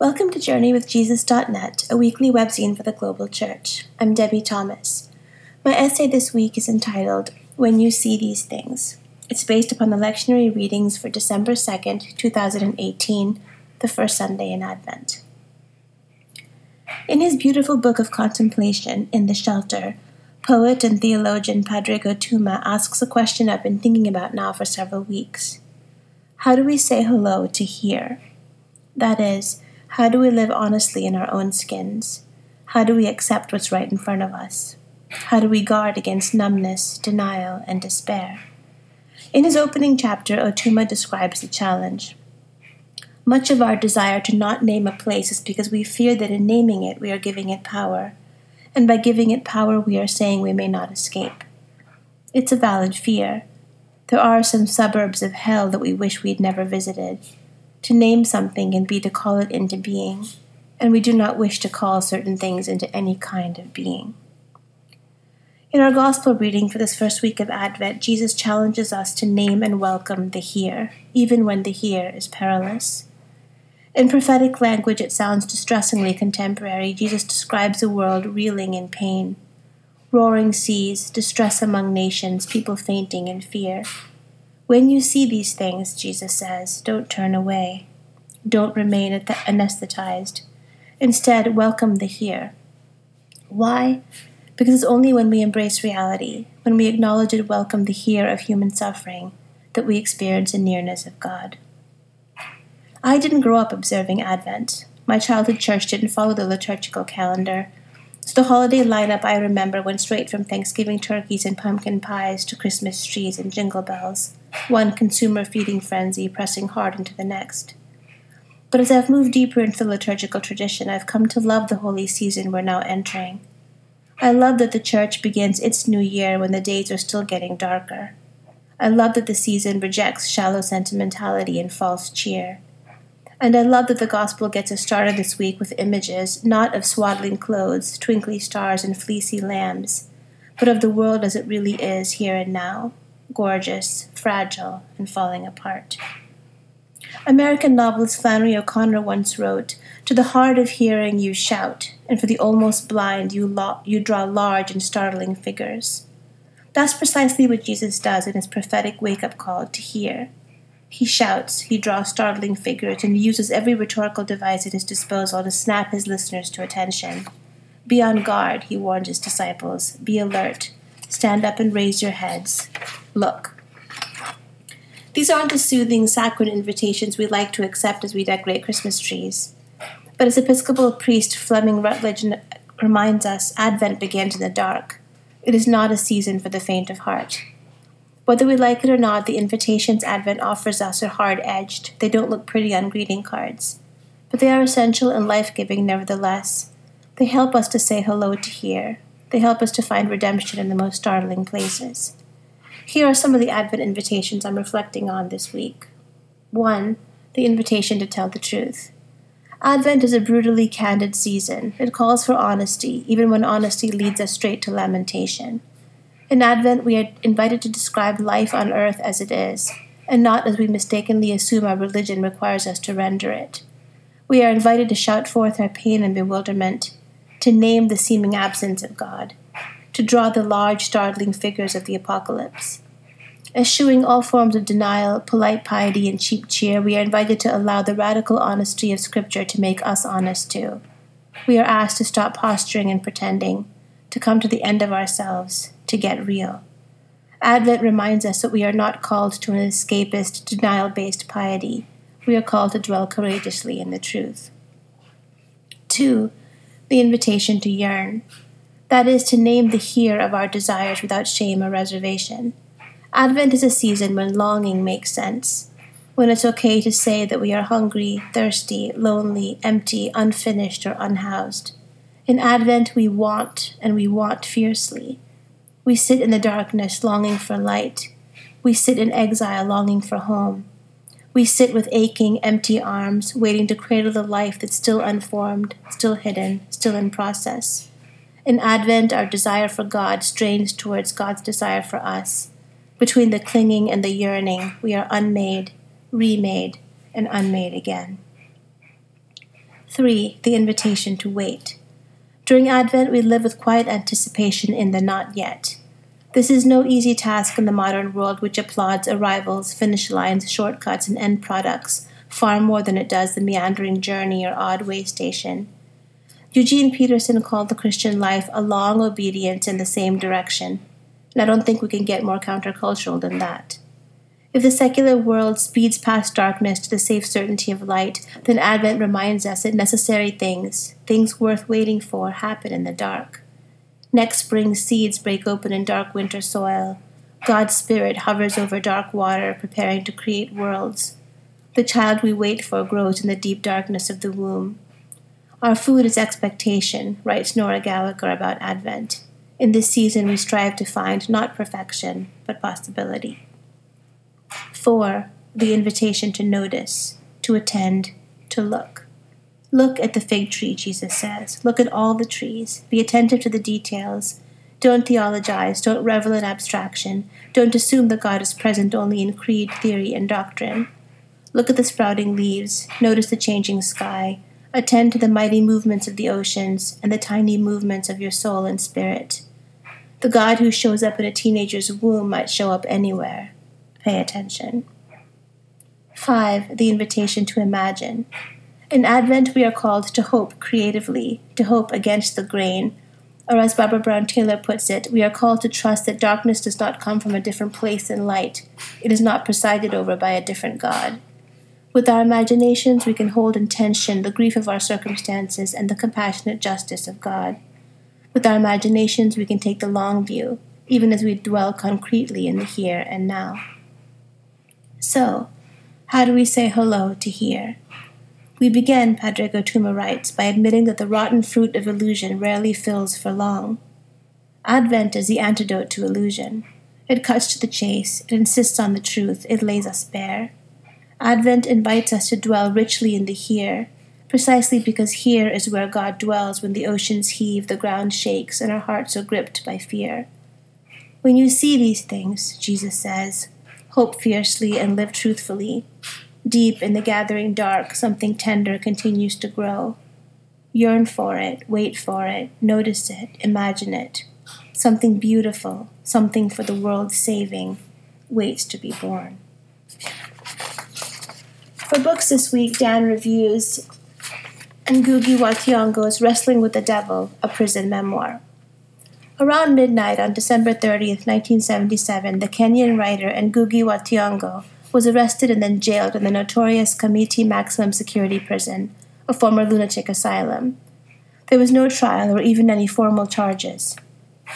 Welcome to JourneyWithJesus.net, a weekly webzine for the global church. I'm Debie Thomas. My essay this week is entitled When You See These Things. It's based upon the lectionary readings for December 2nd, 2018, the first Sunday in Advent. In his beautiful book of contemplation, In the Shelter, poet and theologian Pádraig Ó Tuama asks a question I've been thinking about now for several weeks. How do we say hello to here? That is, how do we live honestly in our own skins? How do we accept what's right in front of us? How do we guard against numbness, denial, and despair? In his opening chapter, Ó Tuama describes the challenge. Much of our desire to not name a place is because we fear that in naming it we are giving it power, and by giving it power we are saying we may not escape. It's a valid fear. There are some suburbs of hell that we wish we'd never visited. To name something and be to call it into being, and we do not wish to call certain things into any kind of being. In our Gospel reading for this first week of Advent, Jesus challenges us to name and welcome the here, even when the here is perilous. In prophetic language, it sounds distressingly contemporary. Jesus describes a world reeling in pain, roaring seas, distress among nations, people fainting in fear. When you see these things, Jesus says, don't turn away. Don't remain anesthetized. Instead, welcome the here. Why? Because it's only when we embrace reality, when we acknowledge and welcome the here of human suffering, that we experience a nearness of God. I didn't grow up observing Advent. My childhood church didn't follow the liturgical calendar. So the holiday lineup I remember went straight from Thanksgiving turkeys and pumpkin pies to Christmas trees and jingle bells, one consumer feeding frenzy pressing hard into the next. But as I've moved deeper into the liturgical tradition, I've come to love the holy season we're now entering. I love that the church begins its new year when the days are still getting darker. I love that the season rejects shallow sentimentality and false cheer. And I love that the gospel gets us started this week with images not of swaddling clothes, twinkly stars, and fleecy lambs, but of the world as it really is here and now gorgeous, fragile, and falling apart. American novelist Flannery O'Connor once wrote To the hard of hearing you shout, and for the almost blind you, lo- you draw large and startling figures. That's precisely what Jesus does in his prophetic wake up call to hear. He shouts, he draws startling figures, and uses every rhetorical device at his disposal to snap his listeners to attention. Be on guard, he warns his disciples. Be alert. Stand up and raise your heads. Look. These aren't the soothing, saccharine invitations we like to accept as we decorate Christmas trees. But as Episcopal priest Fleming Rutledge reminds us, Advent begins in the dark. It is not a season for the faint of heart. Whether we like it or not, the invitations Advent offers us are hard edged. They don't look pretty on greeting cards. But they are essential and life giving nevertheless. They help us to say hello to here. They help us to find redemption in the most startling places. Here are some of the Advent invitations I'm reflecting on this week. 1. The invitation to tell the truth. Advent is a brutally candid season. It calls for honesty, even when honesty leads us straight to lamentation. In Advent, we are invited to describe life on earth as it is, and not as we mistakenly assume our religion requires us to render it. We are invited to shout forth our pain and bewilderment, to name the seeming absence of God, to draw the large, startling figures of the apocalypse. Eschewing all forms of denial, polite piety, and cheap cheer, we are invited to allow the radical honesty of Scripture to make us honest too. We are asked to stop posturing and pretending, to come to the end of ourselves, to get real. Advent reminds us that we are not called to an escapist, denial based piety. We are called to dwell courageously in the truth. 2. The invitation to yearn. That is, to name the here of our desires without shame or reservation. Advent is a season when longing makes sense, when it's okay to say that we are hungry, thirsty, lonely, empty, unfinished, or unhoused. In Advent, we want, and we want fiercely. We sit in the darkness longing for light. We sit in exile longing for home. We sit with aching, empty arms, waiting to cradle the life that's still unformed, still hidden, still in process. In Advent, our desire for God strains towards God's desire for us. Between the clinging and the yearning, we are unmade, remade, and unmade again. 3. The invitation to wait. During Advent, we live with quiet anticipation in the not yet. This is no easy task in the modern world, which applauds arrivals, finish lines, shortcuts, and end products far more than it does the meandering journey or odd way station. Eugene Peterson called the Christian life a long obedience in the same direction, and I don't think we can get more countercultural than that. If the secular world speeds past darkness to the safe certainty of light, then Advent reminds us that necessary things, things worth waiting for, happen in the dark. Next spring, seeds break open in dark winter soil. God's Spirit hovers over dark water, preparing to create worlds. The child we wait for grows in the deep darkness of the womb. Our food is expectation, writes Nora Gallagher about Advent. In this season, we strive to find not perfection, but possibility. 4. The invitation to notice, to attend, to look. Look at the fig tree, Jesus says. Look at all the trees. Be attentive to the details. Don't theologize. Don't revel in abstraction. Don't assume that God is present only in creed, theory, and doctrine. Look at the sprouting leaves. Notice the changing sky. Attend to the mighty movements of the oceans and the tiny movements of your soul and spirit. The God who shows up in a teenager's womb might show up anywhere. Pay attention. 5. The invitation to imagine. In Advent, we are called to hope creatively, to hope against the grain. Or, as Barbara Brown Taylor puts it, we are called to trust that darkness does not come from a different place than light. It is not presided over by a different God. With our imaginations, we can hold in tension the grief of our circumstances and the compassionate justice of God. With our imaginations, we can take the long view, even as we dwell concretely in the here and now. So, how do we say hello to here? We begin, Pádraig Ó Tuama writes, by admitting that the rotten fruit of illusion rarely fills for long. Advent is the antidote to illusion. It cuts to the chase, it insists on the truth, it lays us bare. Advent invites us to dwell richly in the here, precisely because here is where God dwells when the oceans heave, the ground shakes, and our hearts are gripped by fear. When you see these things, Jesus says, hope fiercely and live truthfully. Deep in the gathering dark, something tender continues to grow. Yearn for it, wait for it, notice it, imagine it. Something beautiful, something for the world's saving, waits to be born. For books this week, Dan reviews Ngugi wa Thiong'o's Wrestling with the Devil, a prison memoir. Around midnight on December 30th, 1977, the Kenyan writer Ngugi wa Thiong'o was arrested and then jailed in the notorious Kamiti Maximum Security Prison, a former lunatic asylum. There was no trial or even any formal charges.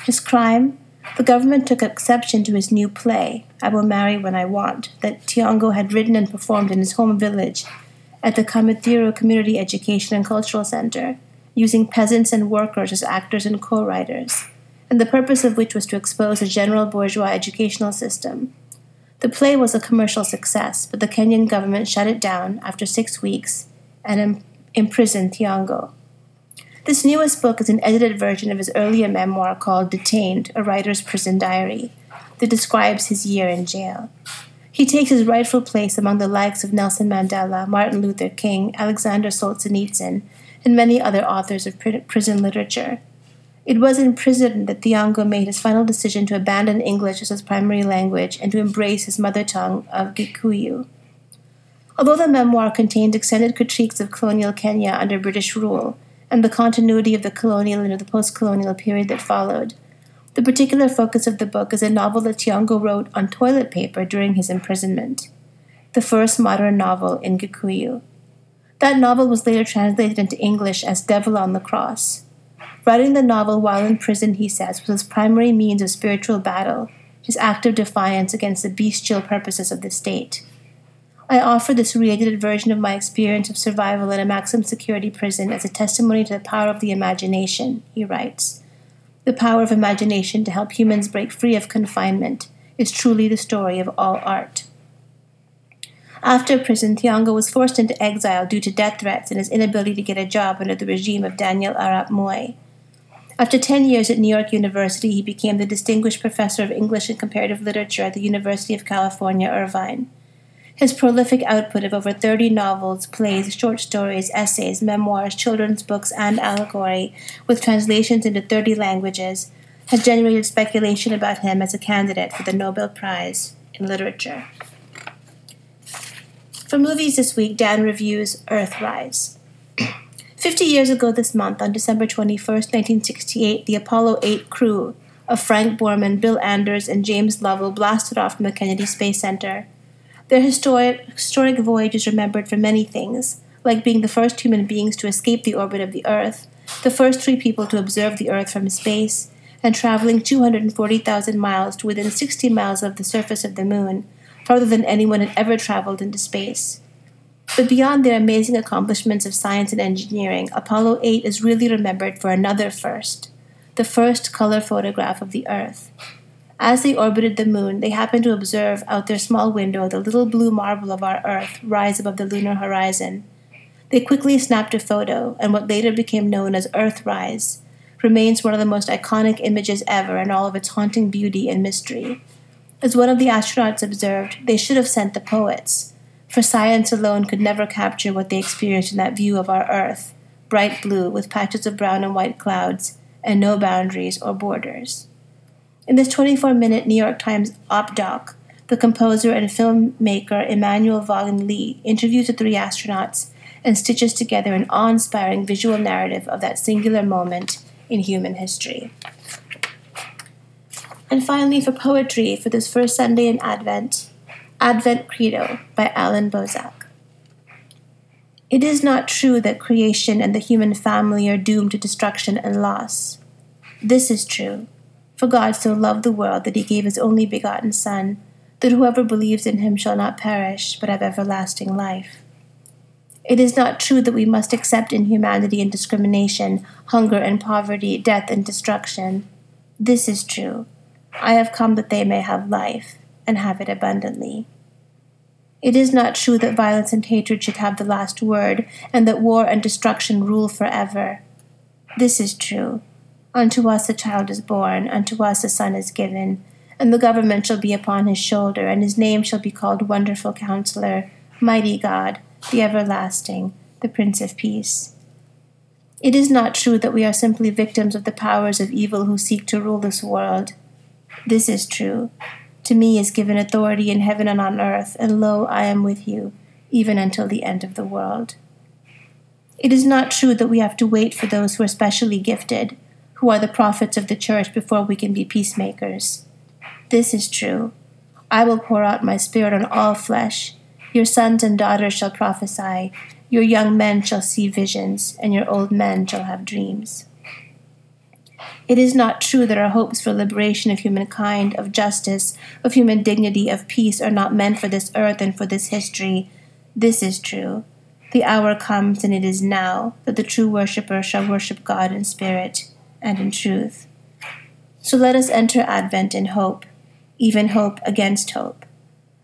His crime? The government took exception to his new play, I Will Marry When I Want, that Thiong'o had written and performed in his home village at the Kamiriithu Community Education and Cultural Center, using peasants and workers as actors and co writers, and the purpose of which was to expose a general bourgeois educational system. The play was a commercial success, but the Kenyan government shut it down after six weeks and Im- imprisoned Thiong'o. This newest book is an edited version of his earlier memoir called Detained, a Writer's Prison Diary, that describes his year in jail. He takes his rightful place among the likes of Nelson Mandela, Martin Luther King, Alexander Solzhenitsyn, and many other authors of prison literature. It was in prison that Thiong'o made his final decision to abandon English as his primary language and to embrace his mother tongue of Gikuyu. Although the memoir contains extended critiques of colonial Kenya under British rule and the continuity of the colonial and the post colonial period that followed, the particular focus of the book is a novel that Thiong'o wrote on toilet paper during his imprisonment, the first modern novel in Gikuyu. That novel was later translated into English as Devil on the Cross. Writing the novel while in prison, he says, was his primary means of spiritual battle, his act of defiance against the bestial purposes of the state. I offer this reedited version of my experience of survival in a maximum security prison as a testimony to the power of the imagination, he writes. The power of imagination to help humans break free of confinement is truly the story of all art. After prison, Thiong'o was forced into exile due to death threats and his inability to get a job under the regime of Daniel Arap Moi. After 10 years at New York University, he became the Distinguished Professor of English and Comparative Literature at the University of California, Irvine. His prolific output of over 30 novels, plays, short stories, essays, memoirs, children's books, and allegory, with translations into 30 languages, has generated speculation about him as a candidate for the Nobel Prize in Literature. For movies this week, Dan reviews Earthrise. Fifty years ago this month, on December 21, 1968, the Apollo 8 crew of Frank Borman, Bill Anders, and James Lovell blasted off from the Kennedy Space Center. Their historic, historic voyage is remembered for many things, like being the first human beings to escape the orbit of the Earth, the first three people to observe the Earth from space, and traveling 240,000 miles to within 60 miles of the surface of the Moon, farther than anyone had ever traveled into space. But beyond their amazing accomplishments of science and engineering, Apollo 8 is really remembered for another first the first color photograph of the Earth. As they orbited the moon, they happened to observe out their small window the little blue marble of our Earth rise above the lunar horizon. They quickly snapped a photo, and what later became known as Earthrise remains one of the most iconic images ever in all of its haunting beauty and mystery. As one of the astronauts observed, they should have sent the poets for science alone could never capture what they experienced in that view of our Earth, bright blue with patches of brown and white clouds, and no boundaries or borders. In this 24 minute New York Times op doc, the composer and filmmaker Emmanuel Vaughan-Lee interviews the three astronauts and stitches together an awe inspiring visual narrative of that singular moment in human history. And finally, for poetry, for this first Sunday in Advent, Advent Credo by Allan Boesak. It is not true that creation and the human family are doomed to destruction and loss. This is true. For God so loved the world that he gave his only begotten Son, that whoever believes in him shall not perish, but have everlasting life. It is not true that we must accept inhumanity and discrimination, hunger and poverty, death and destruction. This is true. I have come that they may have life, and have it abundantly. It is not true that violence and hatred should have the last word, and that war and destruction rule forever. This is true. Unto us a child is born, unto us a son is given, and the government shall be upon his shoulder, and his name shall be called Wonderful Counselor, Mighty God, the Everlasting, the Prince of Peace. It is not true that we are simply victims of the powers of evil who seek to rule this world. This is true. To me is given authority in heaven and on earth, and lo, I am with you, even until the end of the world. It is not true that we have to wait for those who are specially gifted, who are the prophets of the church, before we can be peacemakers. This is true. I will pour out my spirit on all flesh. Your sons and daughters shall prophesy, your young men shall see visions, and your old men shall have dreams. It is not true that our hopes for liberation of humankind, of justice, of human dignity, of peace are not meant for this earth and for this history. This is true. The hour comes, and it is now, that the true worshipper shall worship God in spirit and in truth. So let us enter Advent in hope, even hope against hope.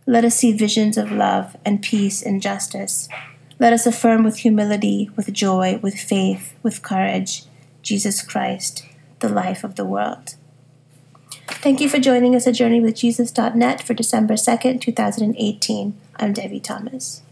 Let us see visions of love and peace and justice. Let us affirm with humility, with joy, with faith, with courage, Jesus Christ the life of the world. Thank you for joining us at JourneyWithJesus.net for December 2nd, 2018. I'm Debie Thomas.